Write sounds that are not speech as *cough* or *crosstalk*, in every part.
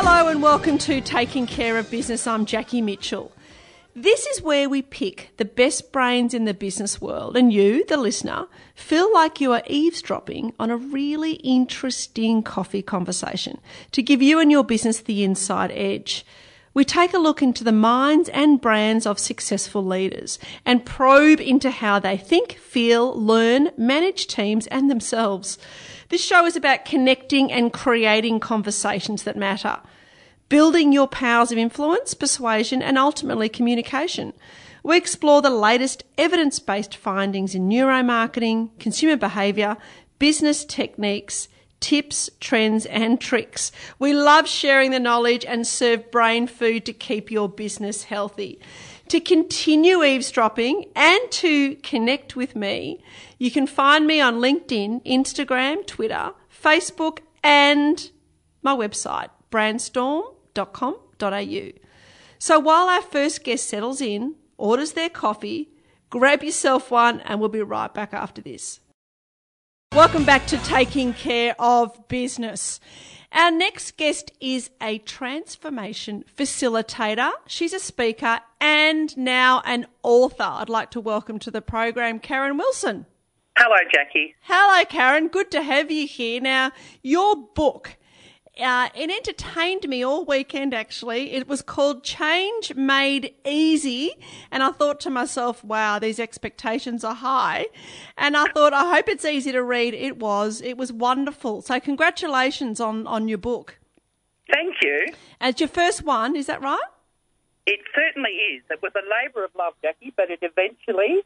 Hello and welcome to Taking Care of Business. I'm Jackie Mitchell. This is where we pick the best brains in the business world, and you, the listener, feel like you are eavesdropping on a really interesting coffee conversation to give you and your business the inside edge. We take a look into the minds and brands of successful leaders and probe into how they think, feel, learn, manage teams and themselves. This show is about connecting and creating conversations that matter, building your powers of influence, persuasion, and ultimately communication. We explore the latest evidence based findings in neuromarketing, consumer behavior, business techniques, tips, trends, and tricks. We love sharing the knowledge and serve brain food to keep your business healthy. To continue eavesdropping and to connect with me, you can find me on LinkedIn, Instagram, Twitter, Facebook, and my website, brandstorm.com.au. So while our first guest settles in, orders their coffee, grab yourself one, and we'll be right back after this. Welcome back to Taking Care of Business. Our next guest is a transformation facilitator. She's a speaker and now an author. I'd like to welcome to the program Karen Wilson. Hello, Jackie. Hello, Karen. Good to have you here. Now, your book uh, it entertained me all weekend actually. It was called Change Made Easy. And I thought to myself, wow, these expectations are high. And I thought, I hope it's easy to read. It was. It was wonderful. So congratulations on, on your book. Thank you. And it's your first one, is that right? It certainly is. It was a labour of love, Jackie, but it eventually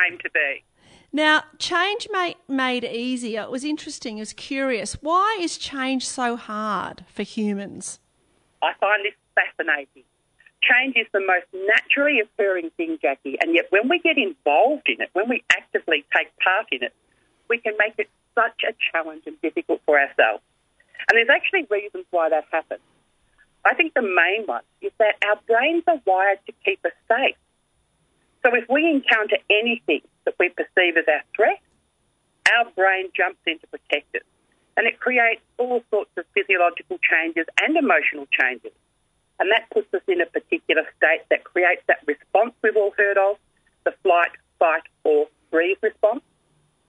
came to be. Now, change made, easier. It was interesting. It was curious. Why is change so hard for humans? I find this fascinating. Change is the most naturally occurring thing, Jackie, and yet when we get involved in it, when we actively take part in it, we can make it such a challenge and difficult for ourselves. And there's actually reasons why that happens. I think the main one is that our brains are wired to keep us safe. So if we encounter anything that we perceive as our threat, our brain jumps in to protect us. And it creates all sorts of physiological changes and emotional changes. And that puts us in a particular state that creates that response we've all heard of, the flight, fight, or freeze response,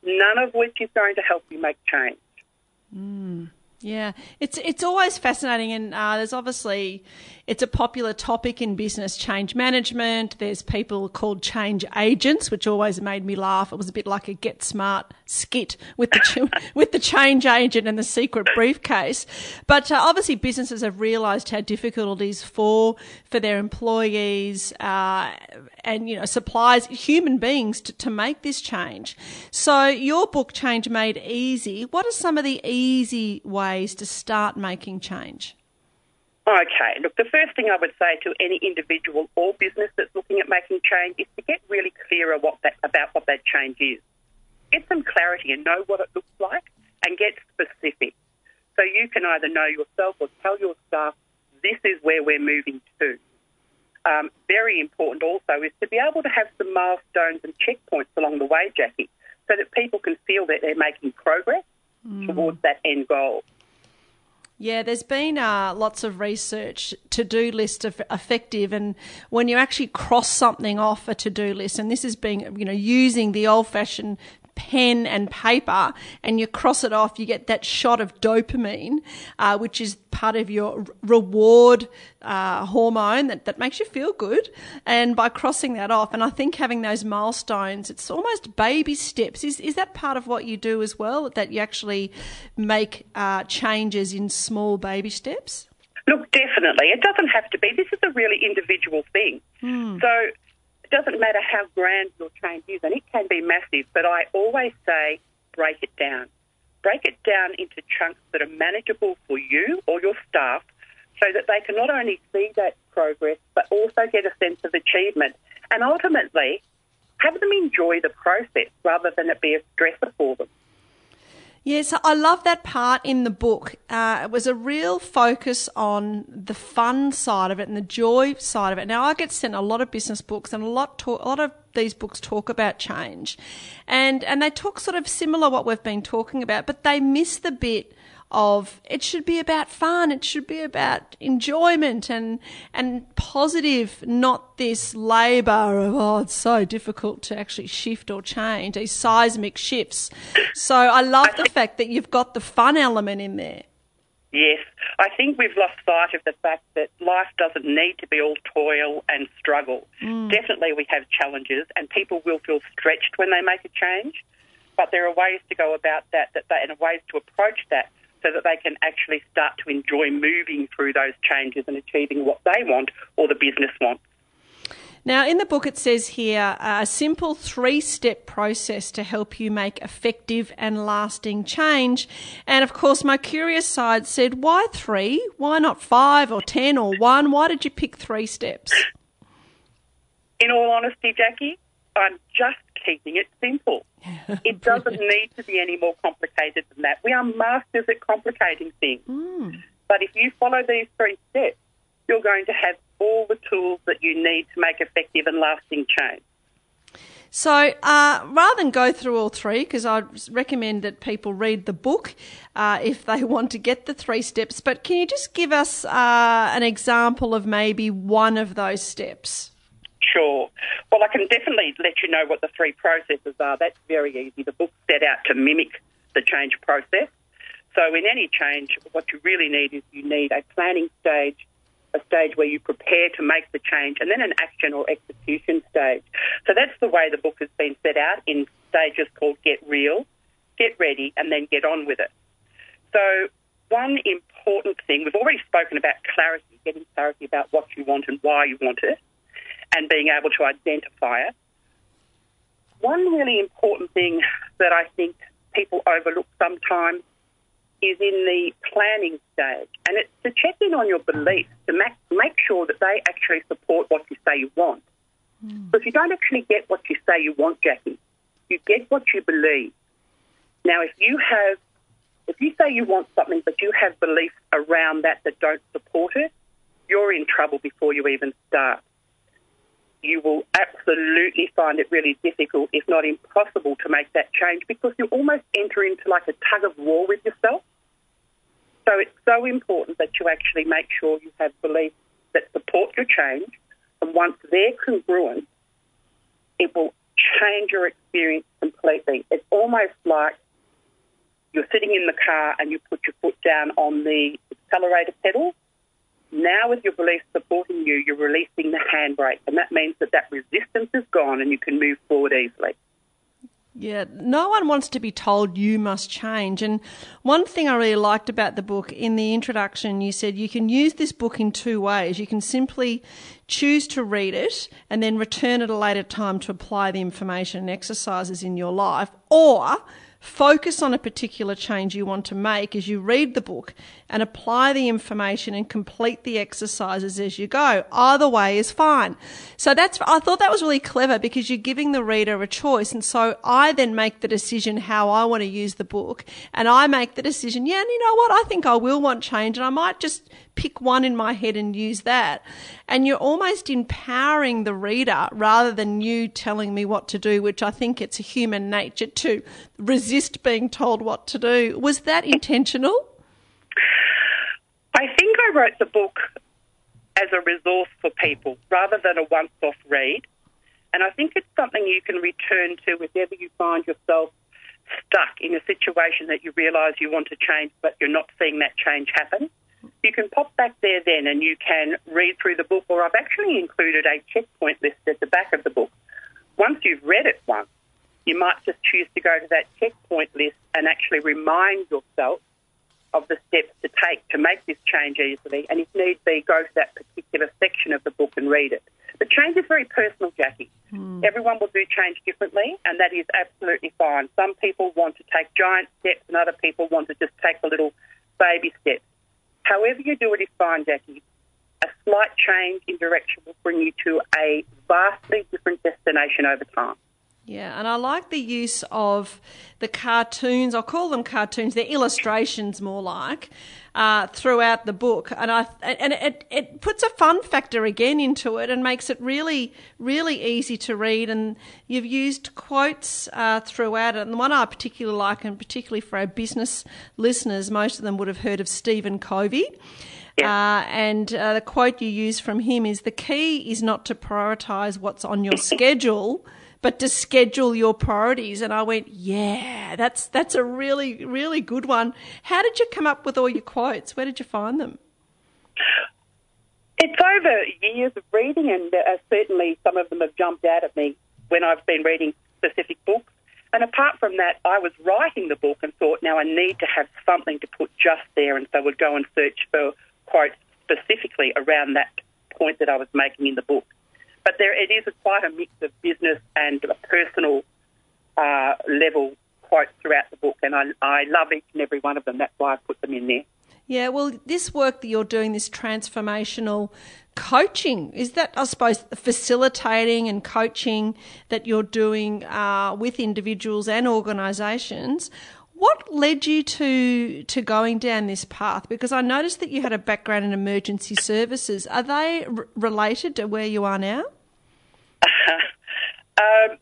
none of which is going to help you make change. Mm. Yeah, it's it's always fascinating, and uh, there's obviously it's a popular topic in business change management. There's people called change agents, which always made me laugh. It was a bit like a Get Smart skit with the *laughs* with the change agent and the secret briefcase. But uh, obviously, businesses have realised how difficult it is for for their employees uh, and you know suppliers, human beings, to, to make this change. So your book, Change Made Easy. What are some of the easy ways? ways to start making change? Okay, look, the first thing I would say to any individual or business that's looking at making change is to get really clear what that, about what that change is. Get some clarity and know what it looks like and get specific. So you can either know yourself or tell your staff this is where we're moving to. Um, very important also is to be able to have some milestones and checkpoints along the way, Jackie, so that people can feel that they're making progress mm. towards that end goal. Yeah, there's been uh, lots of research to do list of effective, and when you actually cross something off a to do list, and this is being, you know, using the old fashioned pen and paper and you cross it off, you get that shot of dopamine, uh, which is part of your reward uh, hormone that, that makes you feel good. And by crossing that off, and I think having those milestones, it's almost baby steps. Is, is that part of what you do as well? That you actually make uh, changes in small baby steps? Look, definitely. It doesn't have to be. This is a really individual thing. Hmm. So it doesn't matter how grand your change is, and it can be massive, but I always say break it down. Break it down into chunks that are manageable for you or your staff so that they can not only see that progress but also get a sense of achievement and ultimately have them enjoy the process rather than it be a stressor for them. Yes, I love that part in the book. Uh, it was a real focus on the fun side of it and the joy side of it. Now, I get sent a lot of business books, and a lot talk, a lot of these books talk about change, and and they talk sort of similar what we've been talking about, but they miss the bit of it should be about fun, it should be about enjoyment and and positive, not this labour of oh it's so difficult to actually shift or change, these seismic shifts. So I love the fact that you've got the fun element in there. Yes, I think we've lost sight of the fact that life doesn't need to be all toil and struggle. Mm. Definitely, we have challenges, and people will feel stretched when they make a change. But there are ways to go about that, that they, and ways to approach that, so that they can actually start to enjoy moving through those changes and achieving what they want or the business wants. Now, in the book, it says here uh, a simple three step process to help you make effective and lasting change. And of course, my curious side said, why three? Why not five or ten or one? Why did you pick three steps? In all honesty, Jackie, I'm just keeping it simple. It doesn't *laughs* need to be any more complicated than that. We are masters at complicating things. Mm. But if you follow these three steps, you're going to have all the tools that you need to make effective and lasting change. So, uh, rather than go through all three, because I recommend that people read the book uh, if they *laughs* want to get the three steps, but can you just give us uh, an example of maybe one of those steps? Sure. Well, I can definitely let you know what the three processes are. That's very easy. The book set out to mimic the change process. So, in any change, what you really need is you need a planning stage, a stage where you prepare to make the change, and then an action or execution stage. So that's the way the book has been set out in stages called Get Real, Get Ready, and then Get On with it. So, one important thing, we've already spoken about clarity, getting clarity about what you want and why you want it, and being able to identify it. One really important thing that I think people overlook sometimes is in the planning stage, and it's to check in on your beliefs to make, make sure that they actually support what you say you want. Mm. So if you don't actually get what you say you want, Jackie, you get what you believe. Now, if you have, if you say you want something but you have beliefs around that that don't support it, you're in trouble before you even start. You will absolutely find it really difficult, if not impossible, to make that change because you almost enter into like a tug of war with yourself. So it's so important that you actually make sure you have beliefs that support your change. And once they're congruent, it will change your experience completely. It's almost like you're sitting in the car and you put your foot down on the accelerator pedal. Now, with your beliefs supporting you, you're releasing the handbrake, and that means that that resistance is gone and you can move forward easily. Yeah, no one wants to be told you must change. And one thing I really liked about the book in the introduction, you said you can use this book in two ways. You can simply choose to read it and then return at a later time to apply the information and exercises in your life, or Focus on a particular change you want to make as you read the book and apply the information and complete the exercises as you go. Either way is fine. So that's, I thought that was really clever because you're giving the reader a choice. And so I then make the decision how I want to use the book and I make the decision, yeah, and you know what? I think I will want change and I might just pick one in my head and use that. And you're almost empowering the reader rather than you telling me what to do, which I think it's a human nature to resist being told what to do. Was that intentional? I wrote the book as a resource for people rather than a once off read. And I think it's something you can return to whenever you find yourself stuck in a situation that you realise you want to change, but you're not seeing that change happen. You can pop back there then and you can read through the book, or I've actually included a checkpoint list at the back of the book. Once you've read it once, you might just choose to go to that checkpoint list and actually remind yourself of the steps to take to make this change easily, and if need be, go to that particular section of the book and read it. The change is very personal, Jackie. Mm. Everyone will do change differently, and that is absolutely fine. Some people want to take giant steps, and other people want to just take a little baby steps. However you do it is fine, Jackie. A slight change in direction will bring you to a vastly different destination over time. Yeah, and I like the use of the cartoons. I'll call them cartoons. They're illustrations more like, uh, throughout the book, and I and it it puts a fun factor again into it and makes it really really easy to read. And you've used quotes uh, throughout it, and the one I particularly like, and particularly for our business listeners, most of them would have heard of Stephen Covey. Yeah. Uh, and uh, the quote you use from him is the key is not to prioritize what's on your schedule, but to schedule your priorities. And I went, yeah, that's, that's a really, really good one. How did you come up with all your quotes? Where did you find them? It's over years of reading, and uh, certainly some of them have jumped out at me when I've been reading specific books. And apart from that, I was writing the book and thought, now I need to have something to put just there, and so would go and search for quotes specifically around that point that I was making in the book. But there, it is a, quite a mix of business and personal uh, level quotes throughout the book, and I, I love each and every one of them. That's why I put them in there. Yeah, well, this work that you're doing, this transformational coaching, is that, I suppose, facilitating and coaching that you're doing uh, with individuals and organisations? What led you to to going down this path? Because I noticed that you had a background in emergency services. Are they r- related to where you are now? *laughs* um,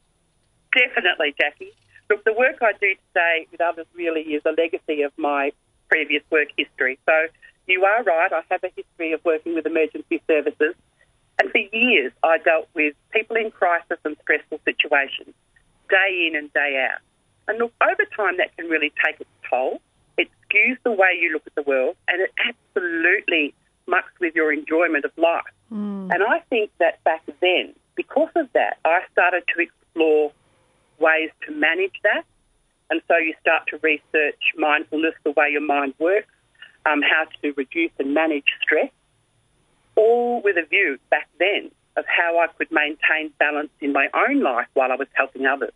definitely, Jackie. Look, the work I do today with others really is a legacy of my previous work history. So you are right. I have a history of working with emergency services, and for years I dealt with people in crisis and stressful situations, day in and day out. And look, over time, that can really take its toll. It skews the way you look at the world, and it absolutely mucks with your enjoyment of life. Mm. And I think that back then, because of that, I started to explore ways to manage that. And so you start to research mindfulness, the way your mind works, um, how to reduce and manage stress, all with a view back then of how I could maintain balance in my own life while I was helping others.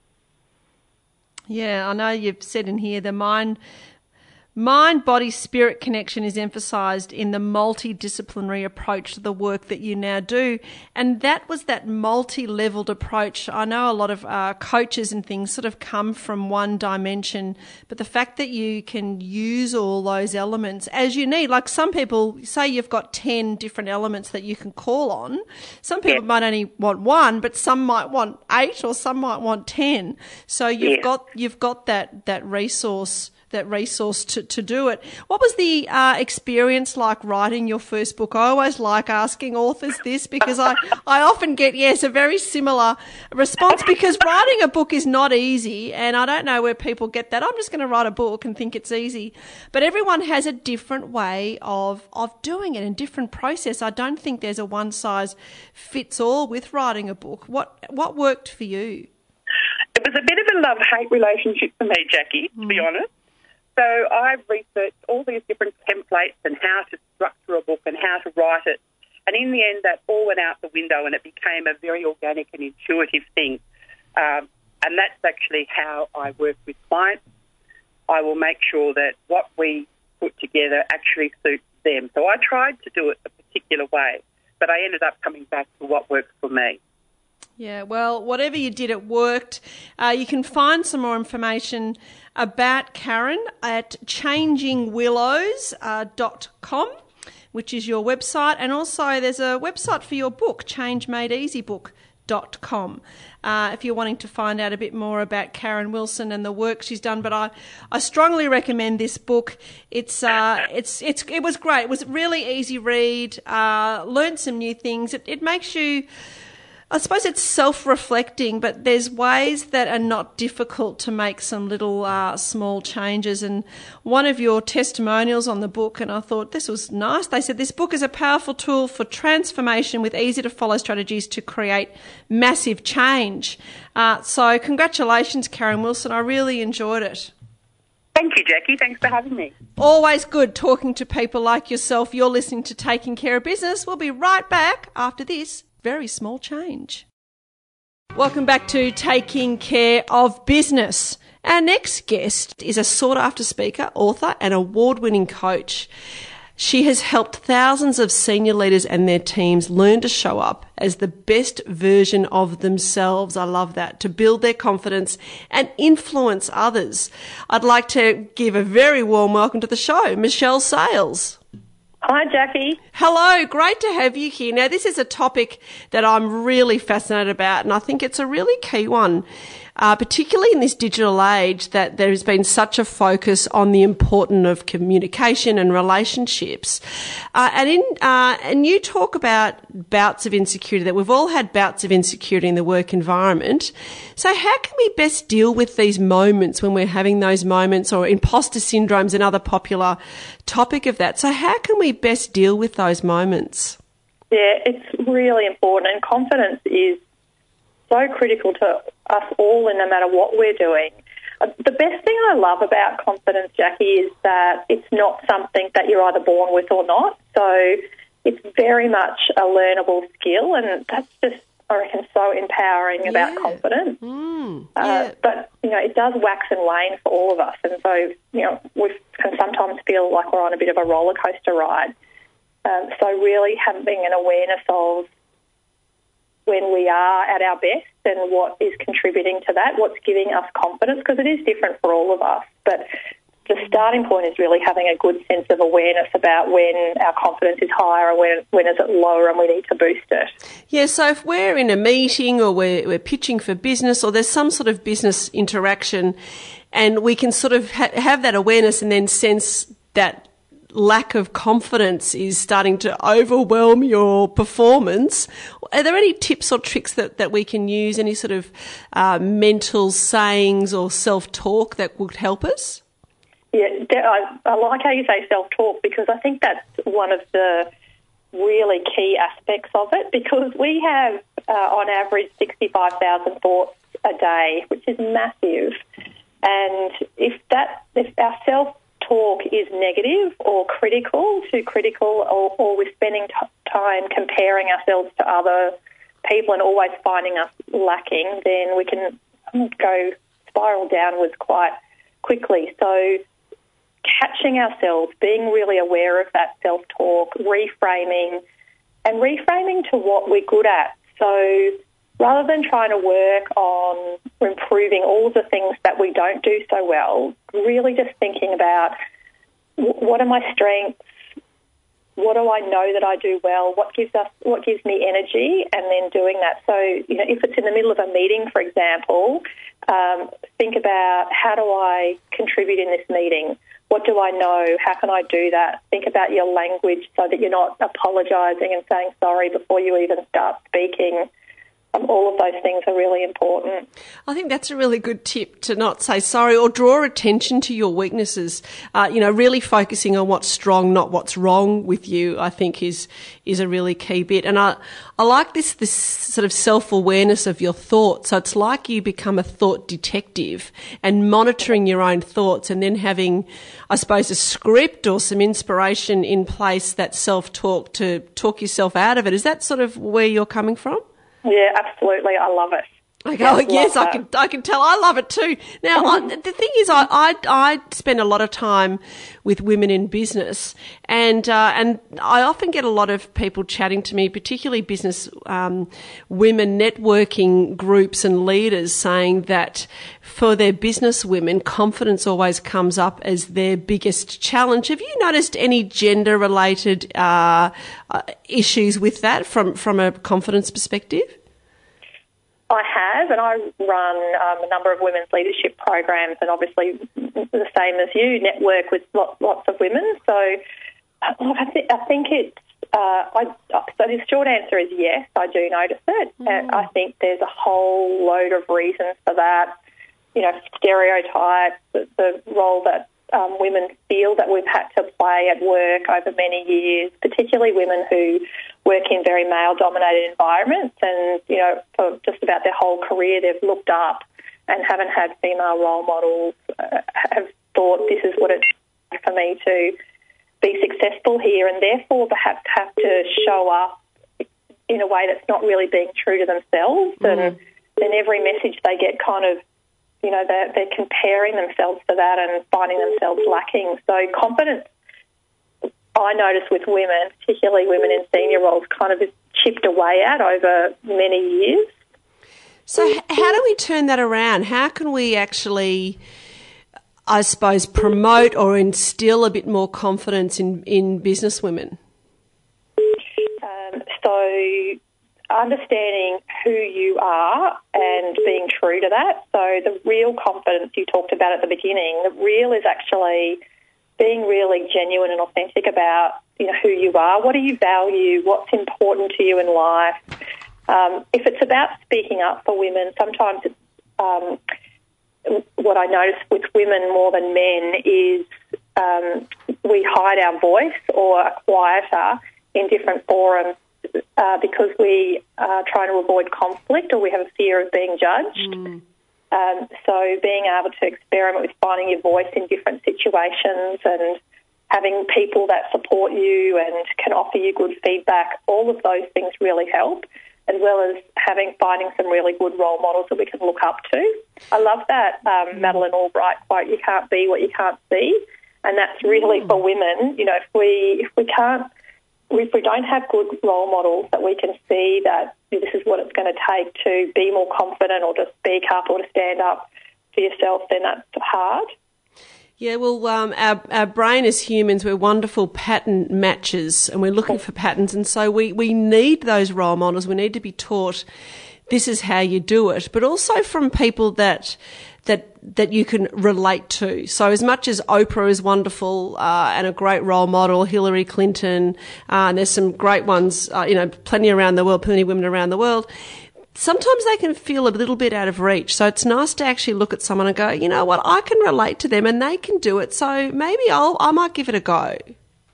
Yeah, I know you've said in here the mind Mind body spirit connection is emphasized in the multidisciplinary approach to the work that you now do. And that was that multi leveled approach. I know a lot of uh, coaches and things sort of come from one dimension, but the fact that you can use all those elements as you need, like some people say you've got 10 different elements that you can call on. Some people yeah. might only want one, but some might want eight or some might want 10. So you've yeah. got, you've got that, that resource that resource to, to do it. What was the uh, experience like writing your first book? I always like asking authors this because I, I often get, yes, a very similar response because writing a book is not easy. And I don't know where people get that. I'm just going to write a book and think it's easy. But everyone has a different way of, of doing it and different process. I don't think there's a one size fits all with writing a book. What, what worked for you? It was a bit of a love hate relationship for me, Jackie, to mm. be honest. So I've researched all these different templates and how to structure a book and how to write it. And in the end, that all went out the window and it became a very organic and intuitive thing. Um, and that's actually how I work with clients. I will make sure that what we put together actually suits them. So I tried to do it a particular way, but I ended up coming back to what works for me. Yeah, well, whatever you did, it worked. Uh, you can find some more information about Karen at changingwillows.com, which is your website. And also, there's a website for your book, changemadeeasybook.com. Uh, if you're wanting to find out a bit more about Karen Wilson and the work she's done. But I, I strongly recommend this book. It's, uh, it's, it's, it was great. It was really easy read. Uh, learned some new things. It, it makes you I suppose it's self reflecting, but there's ways that are not difficult to make some little uh, small changes. And one of your testimonials on the book, and I thought this was nice, they said this book is a powerful tool for transformation with easy to follow strategies to create massive change. Uh, so, congratulations, Karen Wilson. I really enjoyed it. Thank you, Jackie. Thanks for having me. Always good talking to people like yourself. You're listening to Taking Care of Business. We'll be right back after this very small change. Welcome back to Taking Care of Business. Our next guest is a sought after speaker, author, and award winning coach. She has helped thousands of senior leaders and their teams learn to show up as the best version of themselves. I love that. To build their confidence and influence others. I'd like to give a very warm welcome to the show, Michelle Sales. Hi, Jackie. Hello, great to have you here. Now, this is a topic that I'm really fascinated about, and I think it's a really key one uh, particularly in this digital age, that there has been such a focus on the importance of communication and relationships. Uh, and in uh, and you talk about bouts of insecurity that we've all had bouts of insecurity in the work environment. So how can we best deal with these moments when we're having those moments, or imposter syndromes, another popular topic of that? So how can we best deal with those moments? Yeah, it's really important, and confidence is so critical to us all, and no matter what we're doing. Uh, the best thing I love about confidence, Jackie, is that it's not something that you're either born with or not. So it's very much a learnable skill, and that's just I reckon so empowering yeah. about confidence. Mm, yeah. uh, but you know, it does wax and wane for all of us, and so you know, we can sometimes feel like we're on a bit of a roller coaster ride. Um, so really having an awareness of when we are at our best and what is contributing to that, what's giving us confidence, because it is different for all of us. But the starting point is really having a good sense of awareness about when our confidence is higher and when, when is it lower and we need to boost it. Yeah, so if we're in a meeting or we're, we're pitching for business or there's some sort of business interaction and we can sort of ha- have that awareness and then sense that lack of confidence is starting to overwhelm your performance, are there any tips or tricks that, that we can use? Any sort of uh, mental sayings or self talk that would help us? Yeah, I, I like how you say self talk because I think that's one of the really key aspects of it because we have uh, on average 65,000 thoughts a day, which is massive. And if that, if our self talk is negative or critical, too critical, or, or we're spending t- time comparing ourselves to other people and always finding us lacking, then we can go spiral downwards quite quickly. So, catching ourselves, being really aware of that self talk, reframing, and reframing to what we're good at. So, rather than trying to work on improving all the things that we don't do so well, really just thinking about what are my strengths, what do I know that I do well, what gives us what gives me energy, and then doing that. So you know, if it's in the middle of a meeting, for example, um, think about how do I contribute in this meeting. What do I know? How can I do that? Think about your language so that you're not apologising and saying sorry before you even start speaking um, all of those things are really important. I think that's a really good tip to not say sorry or draw attention to your weaknesses. Uh, you know, really focusing on what's strong, not what's wrong with you. I think is is a really key bit. And I I like this this sort of self awareness of your thoughts. So it's like you become a thought detective and monitoring your own thoughts, and then having, I suppose, a script or some inspiration in place that self talk to talk yourself out of it. Is that sort of where you're coming from? Yeah, absolutely. I love it. Okay. Oh, yes, I can. I can tell. I love it too. Now, I, *laughs* the thing is, I, I, I spend a lot of time with women in business, and uh, and I often get a lot of people chatting to me, particularly business um, women networking groups and leaders, saying that for their business women, confidence always comes up as their biggest challenge. Have you noticed any gender related uh, uh, issues with that from from a confidence perspective? I have, and I run um, a number of women's leadership programs, and obviously the same as you, network with lots, lots of women. So, uh, look, I, th- I think it's. Uh, I, so the short answer is yes, I do notice it. Mm. I think there's a whole load of reasons for that. You know, stereotypes, the, the role that um, women feel that we've had to play at work over many years, particularly women who work in very male dominated environments and, you know, for just about their whole career they've looked up and haven't had female role models, uh, have thought this is what it's like for me to be successful here and therefore perhaps have to show up in a way that's not really being true to themselves mm. and then every message they get kind of you know they're, they're comparing themselves to that and finding themselves lacking so confidence I notice with women, particularly women in senior roles, kind of is chipped away at over many years. So, how do we turn that around? How can we actually, I suppose, promote or instill a bit more confidence in, in business women? Um, so, understanding who you are and being true to that. So, the real confidence you talked about at the beginning, the real is actually being really genuine and authentic about you know who you are. What do you value? What's important to you in life? Um, if it's about speaking up for women, sometimes it's, um, what I notice with women more than men is um, we hide our voice or are quieter in different forums uh, because we are trying to avoid conflict or we have a fear of being judged. Mm. Um, so being able to experiment with finding your voice in different situations and having people that support you and can offer you good feedback, all of those things really help as well as having finding some really good role models that we can look up to. I love that um, mm. Madeleine Albright quote: "You can't be what you can't see," and that's really mm. for women. You know, if we if we can't if we don't have good role models that we can see that this is what it's going to take to be more confident or to speak up or to stand up for yourself, then that's hard. Yeah, well, um, our, our brain as humans, we're wonderful pattern matches and we're looking for patterns. And so we, we need those role models. We need to be taught this is how you do it, but also from people that, that, that you can relate to. So as much as Oprah is wonderful, uh, and a great role model, Hillary Clinton, uh, and there's some great ones, uh, you know, plenty around the world, plenty of women around the world sometimes they can feel a little bit out of reach. So it's nice to actually look at someone and go, you know what, I can relate to them and they can do it. So maybe I'll, I might give it a go.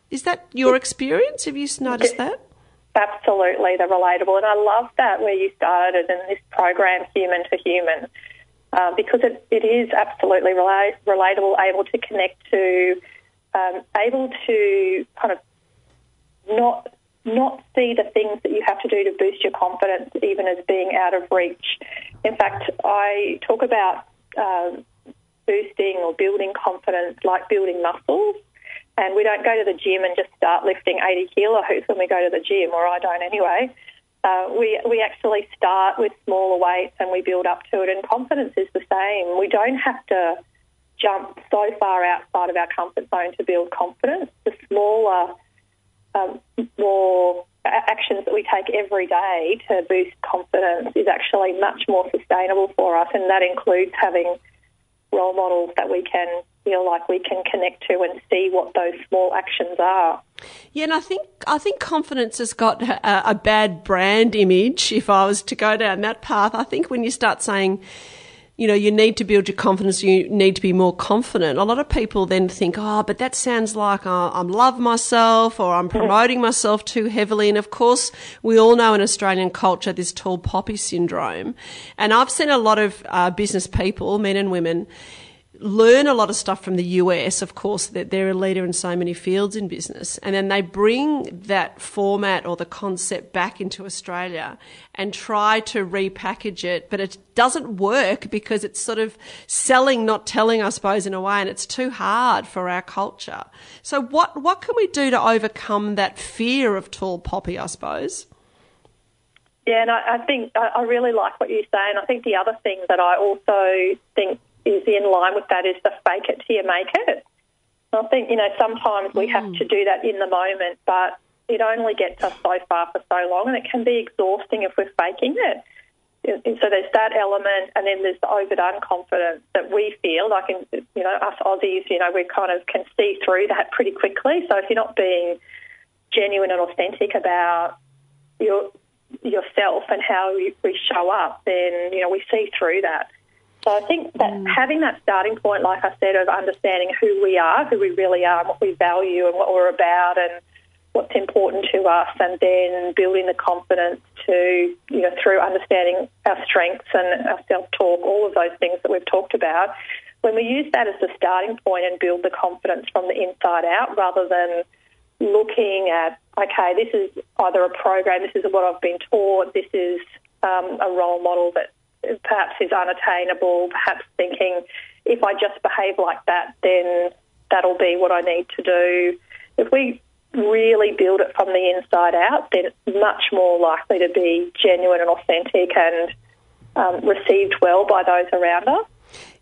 Is that your experience? Have you noticed that? Absolutely, they're relatable. And I love that where you started in this program, Human to Human, uh, because it, it is absolutely rela- relatable, able to connect to, um, able to kind of not not see the things that you have to do to boost your confidence even as being out of reach. In fact, I talk about um, boosting or building confidence like building muscles. And we don't go to the gym and just start lifting 80 kilos when we go to the gym, or I don't anyway. We, we actually start with smaller weights and we build up to it, and confidence is the same. We don't have to jump so far outside of our comfort zone to build confidence. The smaller um, more actions that we take every day to boost confidence is actually much more sustainable for us, and that includes having role models that we can feel like we can connect to and see what those small actions are. Yeah, and I think I think confidence has got a, a bad brand image. If I was to go down that path, I think when you start saying you know, you need to build your confidence. You need to be more confident. A lot of people then think, oh, but that sounds like uh, I'm love myself or I'm promoting myself too heavily. And of course, we all know in Australian culture this tall poppy syndrome. And I've seen a lot of uh, business people, men and women, learn a lot of stuff from the US, of course, that they're a leader in so many fields in business. And then they bring that format or the concept back into Australia and try to repackage it, but it doesn't work because it's sort of selling, not telling, I suppose, in a way, and it's too hard for our culture. So what, what can we do to overcome that fear of tall poppy, I suppose? Yeah, and I, I think I really like what you say, and I think the other thing that I also think is in line with that is the fake it till you make it. I think, you know, sometimes we have hmm. to do that in the moment, but it only gets us so far for so long, and it can be exhausting if we're faking it. And so there's that element, and then there's the overdone confidence that we feel like, in, you know, us Aussies, you know, we kind of can see through that pretty quickly. So if you're not being genuine and authentic about your yourself and how we show up, then you know we see through that. So I think that mm. having that starting point, like I said, of understanding who we are, who we really are, and what we value, and what we're about, and what's important to us, and then building the confidence to, you know, through understanding our strengths and our self-talk, all of those things that we've talked about. When we use that as the starting point and build the confidence from the inside out, rather than looking at, okay, this is either a program, this is what I've been taught, this is um, a role model that perhaps is unattainable, perhaps thinking if I just behave like that, then that'll be what I need to do. If we really build it from the inside out, then it's much more likely to be genuine and authentic and um, received well by those around us.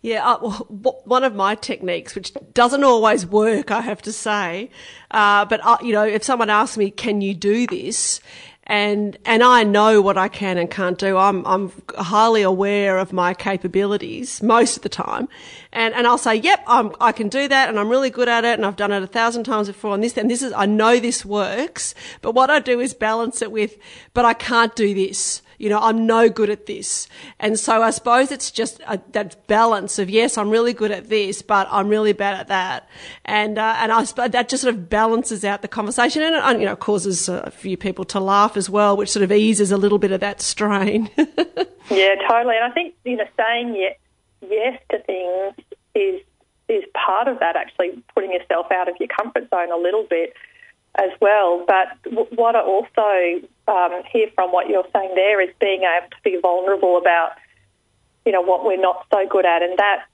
Yeah, uh, one of my techniques, which doesn't always work, I have to say, uh, but uh, you know, if someone asks me, "Can you do this?" And and I know what I can and can't do. I'm I'm highly aware of my capabilities most of the time, and and I'll say, "Yep, I'm I can do that, and I'm really good at it, and I've done it a thousand times before." And this and this is I know this works, but what I do is balance it with, "But I can't do this." You know, I'm no good at this. And so I suppose it's just a, that balance of, yes, I'm really good at this, but I'm really bad at that. And, uh, and I that just sort of balances out the conversation and, it, you know, causes a few people to laugh as well, which sort of eases a little bit of that strain. *laughs* yeah, totally. And I think, you know, saying yes, yes to things is, is part of that, actually putting yourself out of your comfort zone a little bit as well. But w- what I also um, hear from what you're saying there is being able to be vulnerable about, you know, what we're not so good at, and that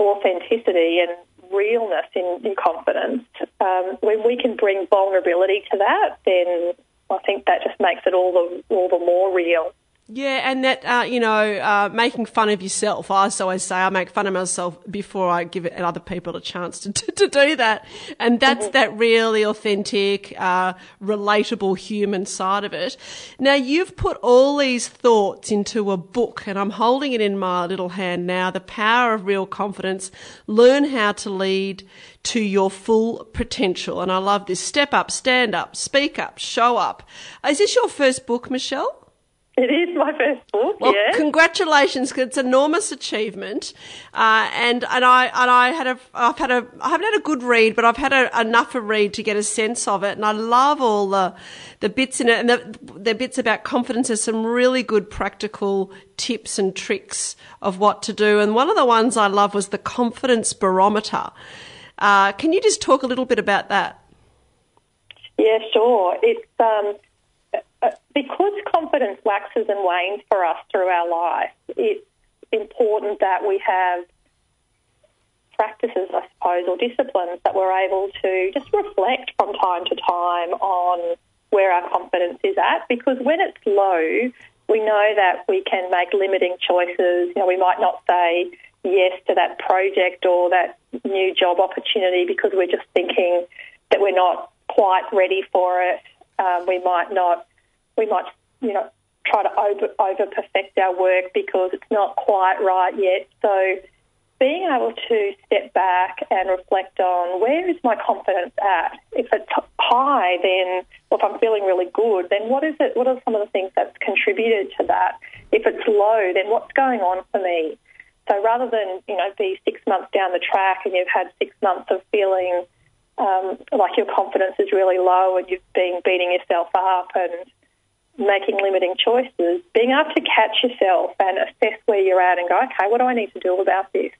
authenticity and realness in, in confidence. Um, when we can bring vulnerability to that, then I think that just makes it all the all the more real. Yeah, and that uh, you know, uh, making fun of yourself. I always say I make fun of myself before I give it other people a chance to to, to do that, and that's mm-hmm. that really authentic, uh, relatable human side of it. Now you've put all these thoughts into a book, and I'm holding it in my little hand now. The power of real confidence. Learn how to lead to your full potential. And I love this. Step up, stand up, speak up, show up. Is this your first book, Michelle? It is my first book. Well, yeah. congratulations! Cause it's an enormous achievement, uh, and and I and I had a I've had a I haven't had a good read, but I've had a, enough a read to get a sense of it, and I love all the the bits in it, and the, the bits about confidence. There's some really good practical tips and tricks of what to do, and one of the ones I love was the confidence barometer. Uh, can you just talk a little bit about that? Yeah, sure. It's um, because confidence waxes and wanes for us through our life, it's important that we have practices, I suppose, or disciplines that we're able to just reflect from time to time on where our confidence is at. Because when it's low, we know that we can make limiting choices. You know, we might not say yes to that project or that new job opportunity because we're just thinking that we're not quite ready for it. Um, we might not we might, you know, try to over, over perfect our work because it's not quite right yet. So being able to step back and reflect on where is my confidence at? If it's high, then or if I'm feeling really good, then what is it? What are some of the things that's contributed to that? If it's low, then what's going on for me? So rather than you know be six months down the track and you've had six months of feeling um, like your confidence is really low and you've been beating yourself up and making limiting choices, being able to catch yourself and assess where you're at and go, okay, what do I need to do about this?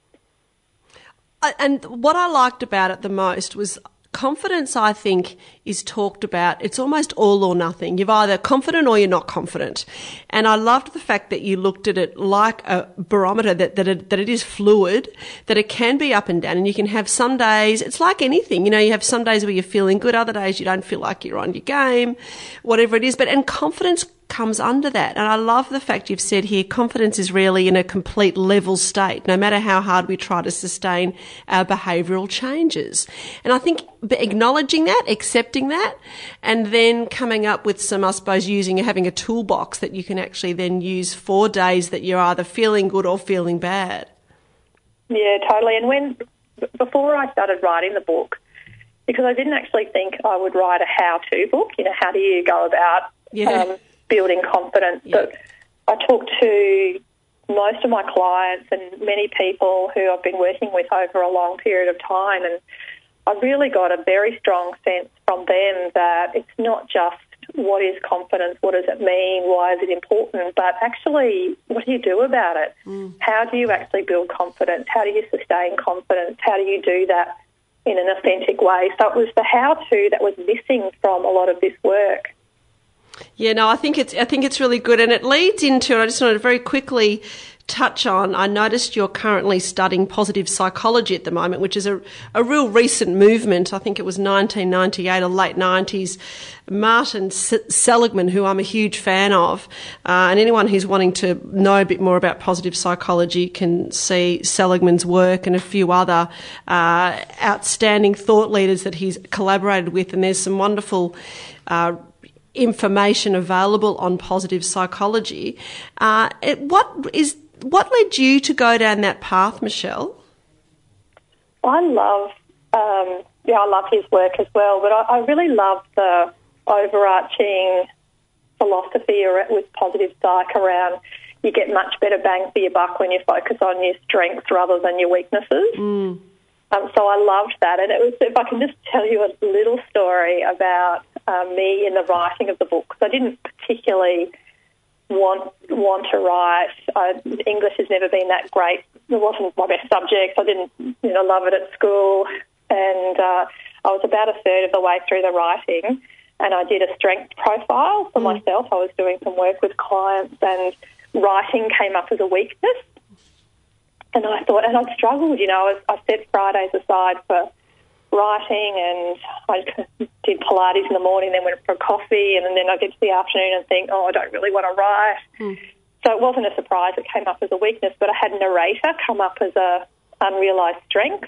Uh, and what I liked about it the most was confidence, I think, is talked about. It's almost all or nothing. You're either confident or you're not confident. And I loved the fact that you looked at it like a barometer, that, that, it, that it is fluid, that it can be up and down. And you can have some days, it's like anything. You know, you have some days where you're feeling good, other days you don't feel like you're on your game, whatever it is. But, and confidence comes under that. And I love the fact you've said here confidence is really in a complete level state, no matter how hard we try to sustain our behavioural changes. And I think acknowledging that, accepting that, and then coming up with some, I suppose, using, having a toolbox that you can actually then use for days that you're either feeling good or feeling bad. Yeah, totally. And when, before I started writing the book, because I didn't actually think I would write a how-to book. You know, how do you go about yeah. um, building confidence. But I talk to most of my clients and many people who I've been working with over a long period of time, and I really got a very strong sense from them that it's not just what is confidence, what does it mean, why is it important, but actually, what do you do about it? Mm. How do you actually build confidence? How do you sustain confidence? How do you do that in an authentic way? So it was the how to that was missing from a lot of this work. Yeah, no, I think it's I think it's really good, and it leads into. I just wanted to very quickly touch on, I noticed you're currently studying positive psychology at the moment, which is a, a real recent movement. I think it was 1998 or late 90s. Martin Seligman, who I'm a huge fan of, uh, and anyone who's wanting to know a bit more about positive psychology can see Seligman's work and a few other uh, outstanding thought leaders that he's collaborated with. And there's some wonderful uh, information available on positive psychology. Uh, it, what is what led you to go down that path, Michelle? I love, um, yeah, I love his work as well, but I, I really love the overarching philosophy with positive psych around you get much better bang for your buck when you focus on your strengths rather than your weaknesses. Mm. Um, so I loved that, and it was if I can just tell you a little story about um, me in the writing of the book because I didn't particularly want want to write. Uh, English has never been that great. It wasn't my best subject. I didn't you know love it at school, and uh, I was about a third of the way through the writing, and I did a strength profile for mm. myself. I was doing some work with clients, and writing came up as a weakness. And I thought, and I struggled, you know, I, I set Fridays aside for writing and I *laughs* did Pilates in the morning, then went for coffee, and then I get to the afternoon and think, oh, I don't really want to write. Mm. So it wasn't a surprise. It came up as a weakness, but I had narrator come up as a unrealised strength.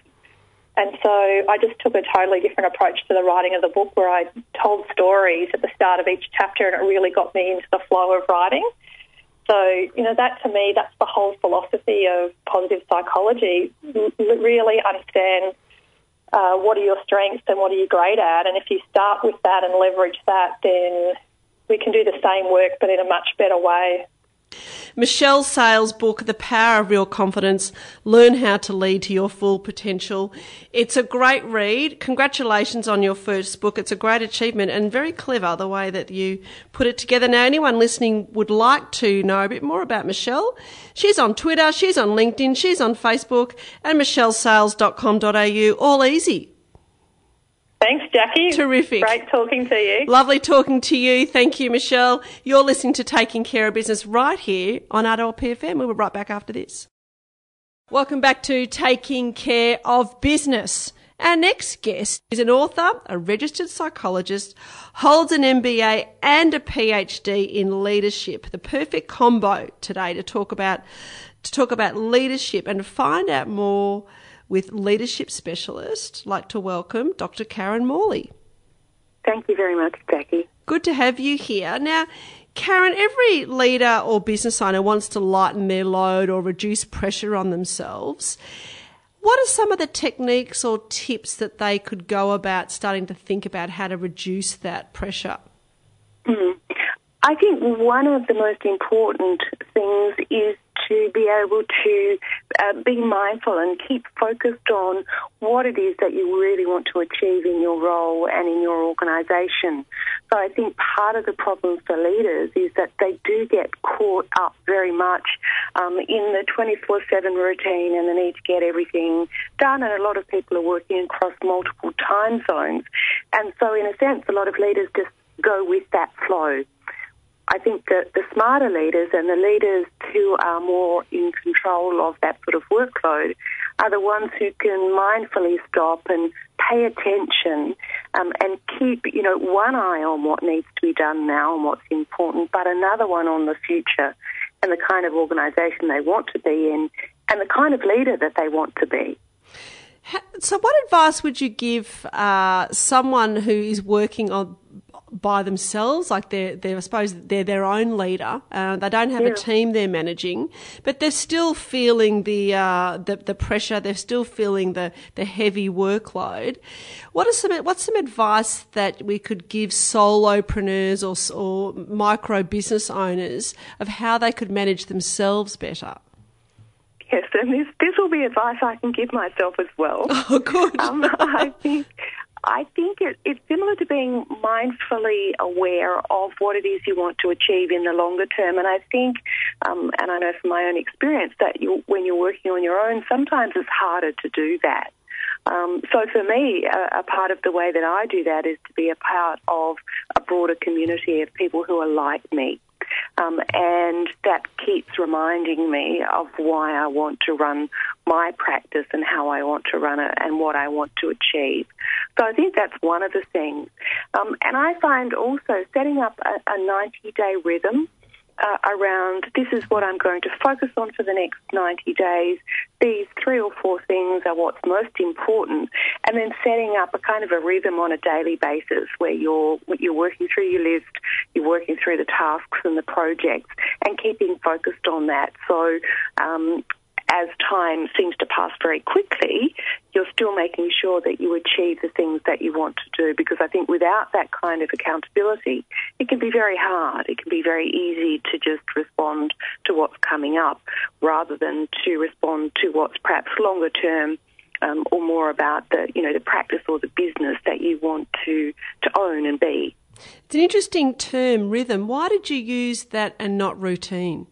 And so I just took a totally different approach to the writing of the book where I told stories at the start of each chapter and it really got me into the flow of writing. So, you know, that to me, that's the whole philosophy of positive psychology. really understand uh, what are your strengths and what are you great at. And if you start with that and leverage that, then we can do the same work but in a much better way. Michelle Sales' book, The Power of Real Confidence Learn How to Lead to Your Full Potential. It's a great read. Congratulations on your first book. It's a great achievement and very clever the way that you put it together. Now, anyone listening would like to know a bit more about Michelle. She's on Twitter, she's on LinkedIn, she's on Facebook, and michellesales.com.au. All easy. Thanks, Jackie. Terrific. Great talking to you. Lovely talking to you. Thank you, Michelle. You're listening to Taking Care of Business right here on RPFM. We'll be right back after this. Welcome back to Taking Care of Business. Our next guest is an author, a registered psychologist, holds an MBA and a PhD in leadership. The perfect combo today to talk about to talk about leadership and find out more with leadership specialist. I'd like to welcome Dr. Karen Morley. Thank you very much, Jackie. Good to have you here. Now, Karen, every leader or business owner wants to lighten their load or reduce pressure on themselves. What are some of the techniques or tips that they could go about starting to think about how to reduce that pressure? Mm. I think one of the most important things is to be able to uh, be mindful and keep focused on what it is that you really want to achieve in your role and in your organisation. So I think part of the problem for leaders is that they do get caught up very much um, in the 24 7 routine and the need to get everything done. And a lot of people are working across multiple time zones. And so, in a sense, a lot of leaders just go with that flow. I think that the smarter leaders and the leaders who are more in control of that sort of workload are the ones who can mindfully stop and pay attention um, and keep, you know, one eye on what needs to be done now and what's important, but another one on the future and the kind of organisation they want to be in and the kind of leader that they want to be. So, what advice would you give uh, someone who is working on by themselves, like they're, they're I suppose they're their own leader. Uh, they don't have yeah. a team they're managing, but they're still feeling the, uh, the the pressure. They're still feeling the the heavy workload. What are some what's some advice that we could give solopreneurs or or micro business owners of how they could manage themselves better? Yes, and this this will be advice I can give myself as well. *laughs* Oh, good. Um, I think I think it, it's similar to being mindfully aware of what it is you want to achieve in the longer term. And I think, um, and I know from my own experience, that you, when you're working on your own, sometimes it's harder to do that. Um, so for me, a, a, part of the way that I do that is to be a part of a broader community of people who are like me. Um, and that keeps reminding me of why I want to run my practice and how I want to run it and what I want to achieve. So I think that's one of the things. Um, and I find also setting up a, a 90 day rhythm uh, around this is what I'm going to focus on for the next 90 days. These three or four things are what's most important, and then setting up a kind of a rhythm on a daily basis where you're you're working through your list, you're working through the tasks and the projects, and keeping focused on that. So um, as time seems to pass very quickly, you're still making sure that you achieve the things that you want to do. Because I think without that kind of accountability, it can be very hard. It can be very easy to just respond to what's coming up rather than to respond to what's perhaps longer term. Um, or more about the, you know, the practice or the business that you want to, to own and be. It's an interesting term, rhythm. Why did you use that and not routine?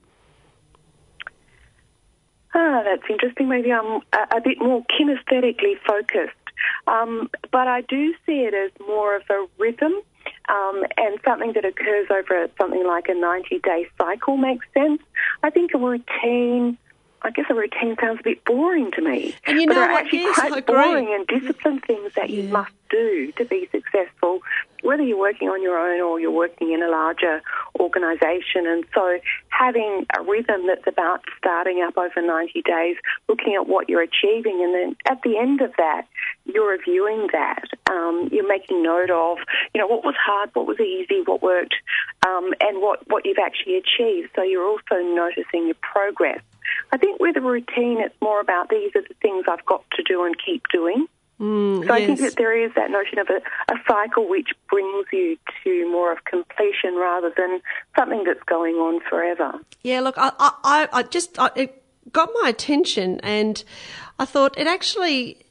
Ah, that's interesting. Maybe I'm a, a bit more kinesthetically focused. Um, but I do see it as more of a rhythm um, and something that occurs over something like a 90 day cycle makes sense. I think a routine I guess a routine sounds a bit boring to me. And you know but they're what? actually quite boring and disciplined things that you must do to be successful, whether you're working on your own or you're working in a larger organisation. And so having a rhythm that's about starting up over 90 days, looking at what you're achieving, and then at the end of that, you're reviewing that. Um, you're making note of, you know, what was hard, what was easy, what worked, um, and what, what you've actually achieved. So you're also noticing your progress. I think with a routine, it's more about these are the things I've got to do and keep doing. Mm, So I think that there is that notion of a, a cycle which brings you to more of completion rather than something that's going on forever. Yeah, look, I, I, I- I just I, it got my attention, and I thought it actually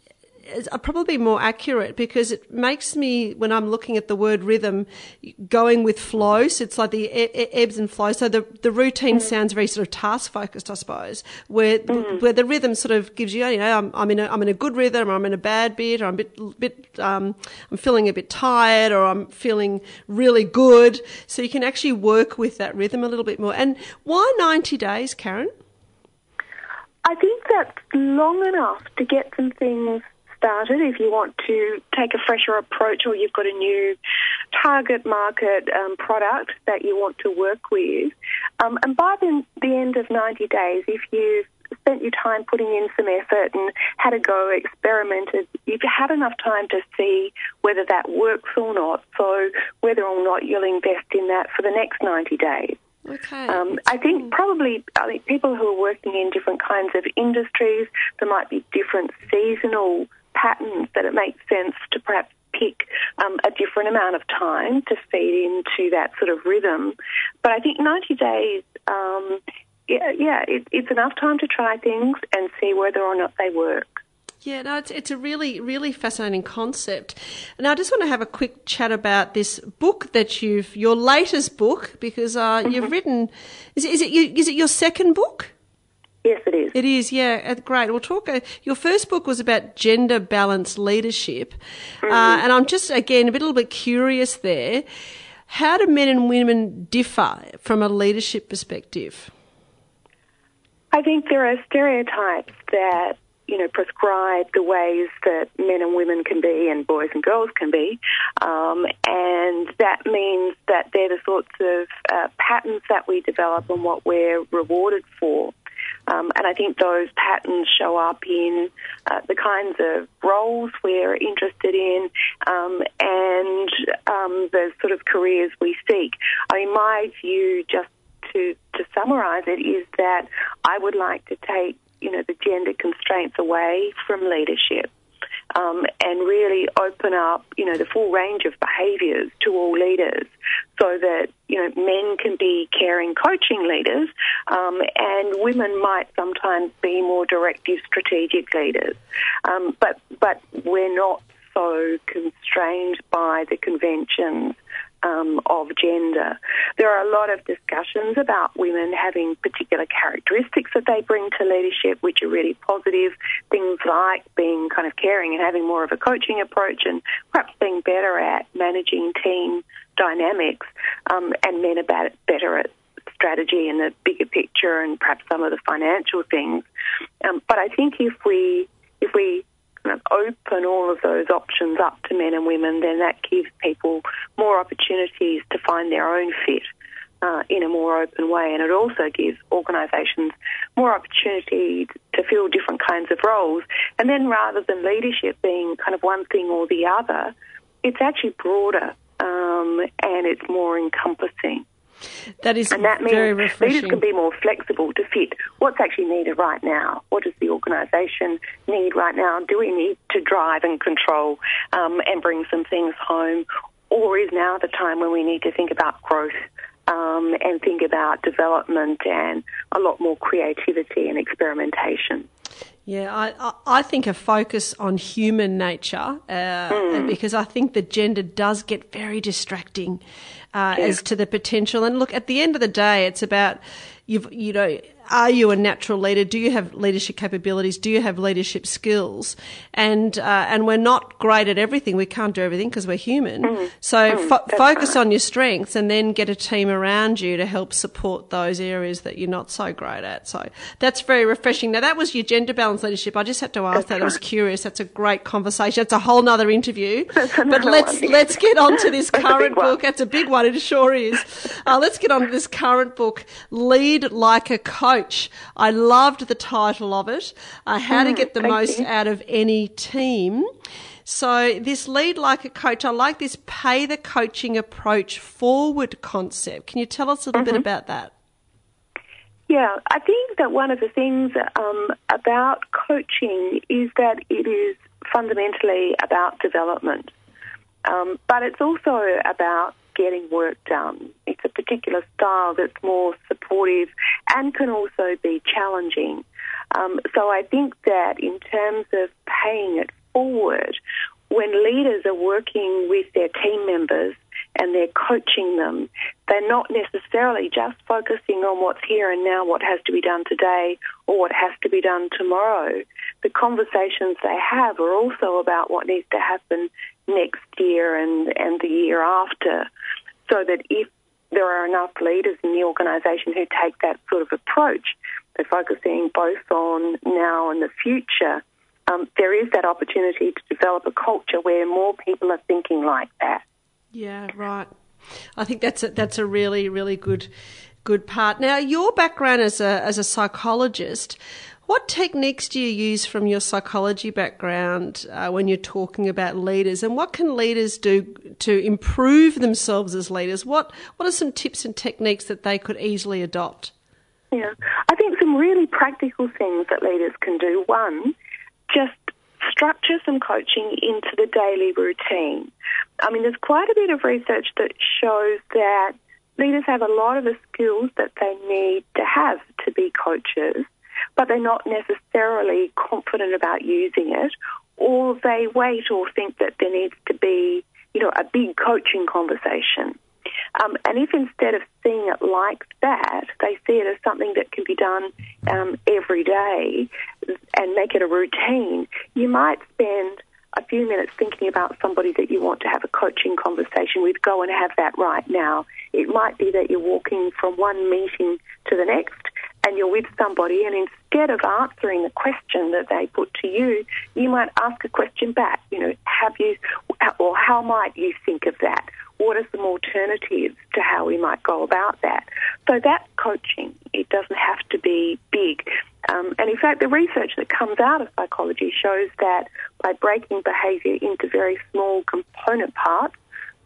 is probably more accurate because it makes me when I'm looking at the word rhythm, going with flow. So it's like the ebbs and flows. So the the routine sounds very sort of task focused, I suppose, where where the rhythm sort of gives you, you know, I'm, I'm in a I'm in a good rhythm, or I'm in a bad bit, or I'm a bit bit um, I'm feeling a bit tired, or I'm feeling really good. So you can actually work with that rhythm a little bit more. And why 90 days, Karen? I think that's long enough to get some things started if you want to take a fresher approach or you've got a new target market um, product that you want to work with. Um, and by the, the end of 90 days, if you've spent your time putting in some effort and had a go, experimented, you've had enough time to see whether that works or not. So whether or not you'll invest in that for the next 90 days. Okay. Um, I think probably I think people who are working in different kinds of industries, there might be different seasonal patterns that it makes sense to perhaps pick um, a different amount of time to feed into that sort of rhythm. But I think 90 days, um, yeah, yeah it, it's enough time to try things and see whether or not they work. Yeah, no, it's, it's a really, really fascinating concept. And I just want to have a quick chat about this book that you've, your latest book, because uh, you've written, is it, is, it, is it your second book? Yes, it is. It is, yeah, uh, great. We'll talk. Uh, your first book was about gender balanced leadership, uh, and I'm just again a little bit curious there. How do men and women differ from a leadership perspective? I think there are stereotypes that you know prescribe the ways that men and women can be and boys and girls can be, um, and that means that they're the sorts of uh, patterns that we develop and what we're rewarded for. Um, and I think those patterns show up in uh, the kinds of roles we're interested in um, and um, the sort of careers we seek. I mean, my view, just to, to summarise it, is that I would like to take you know the gender constraints away from leadership. Um, and really open up, you know, the full range of behaviours to all leaders, so that you know men can be caring, coaching leaders, um, and women might sometimes be more directive, strategic leaders. Um, but but we're not so constrained by the conventions um, of gender. There are a lot of discussions about women having particular characteristics that they bring to leadership, which are really positive. Things like being kind of caring and having more of a coaching approach, and perhaps being better at managing team dynamics, um, and men about better at strategy and the bigger picture and perhaps some of the financial things. Um, but I think if we if we of open all of those options up to men and women, then that gives people more opportunities to find their own fit. Uh, in a more open way, and it also gives organisations more opportunity to fill different kinds of roles. And then, rather than leadership being kind of one thing or the other, it's actually broader um, and it's more encompassing. That is and that means very refreshing. leaders can be more flexible to fit what's actually needed right now. What does the organisation need right now? Do we need to drive and control um, and bring some things home? Or is now the time when we need to think about growth um, and think about development and a lot more creativity and experimentation? Yeah, I, I think a focus on human nature, uh, mm. because I think the gender does get very distracting uh, yeah. as to the potential. And look, at the end of the day, it's about you've you know are you a natural leader? Do you have leadership capabilities? Do you have leadership skills? And uh, and we're not great at everything. We can't do everything because we're human. Mm. So mm, fo- focus right. on your strengths, and then get a team around you to help support those areas that you're not so great at. So that's very refreshing. Now that was your gender balance leadership. I just had to ask that's that. Right. I was curious. That's a great conversation. It's a whole nother interview. *laughs* but let's one. let's get on to this *laughs* current book. That's a big one. It sure is. Uh, let's get on to this current book. Lead like a coach coach. I loved the title of it. Uh, how mm, to get the most you. out of any team. So this lead like a coach, I like this pay the coaching approach forward concept. Can you tell us a little mm-hmm. bit about that? Yeah, I think that one of the things um, about coaching is that it is fundamentally about development, um, but it's also about getting work done. It's a particular style that's more supportive and can also be challenging. Um, so I think that in terms of paying it forward, when leaders are working with their team members and they're coaching them, they're not necessarily just focusing on what's here and now, what has to be done today or what has to be done tomorrow. The conversations they have are also about what needs to happen next year and, and the year after so that if there are enough leaders in the organisation who take that sort of approach, they're focusing both on now and the future, um, there is that opportunity to develop a culture where more people are thinking like that. Yeah, right. I think that's a, that's a really really good good part. Now, your background as a as a psychologist, what techniques do you use from your psychology background uh, when you're talking about leaders, and what can leaders do to improve themselves as leaders? What What are some tips and techniques that they could easily adopt? Yeah, I think some really practical things that leaders can do. One, just structure some coaching into the daily routine. I mean, there's quite a bit of research that shows that leaders have a lot of the skills that they need to have to be coaches but they're not necessarily confident about using it, or they wait or think that there needs to be, you know, a big coaching conversation. Um, and if instead of seeing it like that, they see it as something that can be done um, every day and make it a routine, you might spend a few minutes thinking about somebody that you want to have a coaching conversation with. Go and have that right now. It might be that you're walking from one meeting to the next and you're with somebody, and instead of answering the question that they put to you, you might ask a question back. You know, have you, or how might you think of that? What are some alternatives to how we might go about that? So that's coaching. It doesn't have to be big. Um, and in fact, the research that comes out of psychology shows that by breaking behaviour into very small component parts,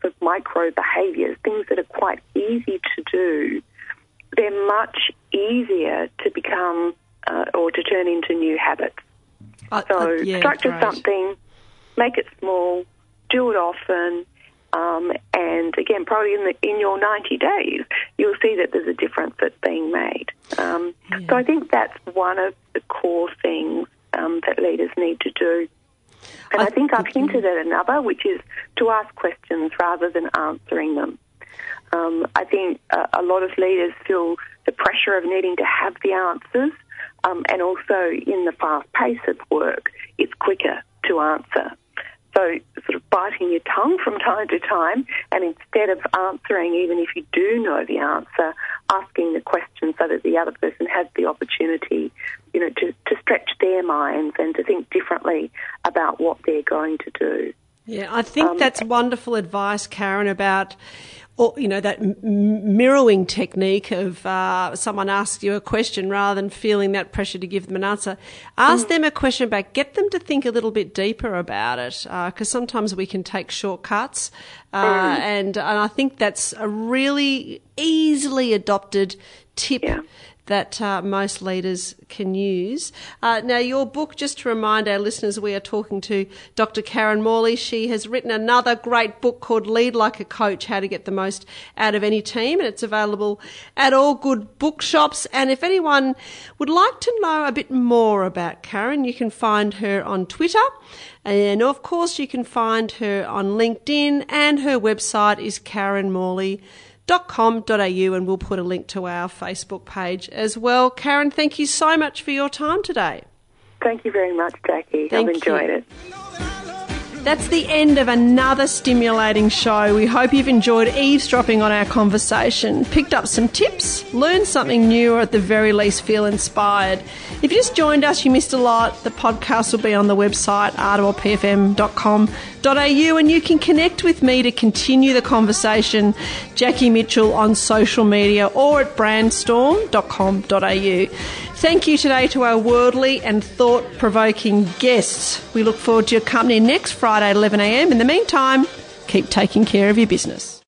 of micro behaviours, things that are quite easy to do, they're much easier to become uh, or to turn into new habits. Uh, so uh, yeah, structure right. something, make it small, do it often, um, and again, probably in, the, in your 90 days, you'll see that there's a difference that's being made. Um, yeah. So I think that's one of the core things um, that leaders need to do. And I, I think I've hinted at another, which is to ask questions rather than answering them. Um, I think a, a, lot of leaders feel the pressure of needing to have the answers, um, and also in the fast pace of work, it's quicker to answer. So, sort of biting your tongue from time to time, and instead of answering, even if you do know the answer, asking the question so that the other person has the opportunity, you know, to, to stretch their minds and to think differently about what they're going to do. Yeah, I think um, that's wonderful advice, Karen, about or you know that m- mirroring technique of uh, someone asks you a question rather than feeling that pressure to give them an answer. Ask mm. them a question back. Get them to think a little bit deeper about it because uh, sometimes we can take shortcuts, uh, mm. and, and I think that's a really easily adopted tip. Yeah that uh, most leaders can use. Uh, now, your book, just to remind our listeners, we are talking to Dr. Karen Morley. She has written another great book called Lead Like a Coach How to Get the Most Out of Any Team, and it's available at all good bookshops. And if anyone would like to know a bit more about Karen, you can find her on Twitter. And of course, you can find her on LinkedIn, and her website is Karen Morley com.au and we'll put a link to our Facebook page as well. Karen, thank you so much for your time today. Thank you very much, Jackie. Thank I've enjoyed you. it. That's the end of another stimulating show. We hope you've enjoyed eavesdropping on our conversation, picked up some tips, learned something new, or at the very least feel inspired. If you just joined us, you missed a lot. The podcast will be on the website, rppfm.com.au, and you can connect with me to continue the conversation, Jackie Mitchell, on social media or at brandstorm.com.au. Thank you today to our worldly and thought provoking guests. We look forward to your company next Friday at 11am. In the meantime, keep taking care of your business.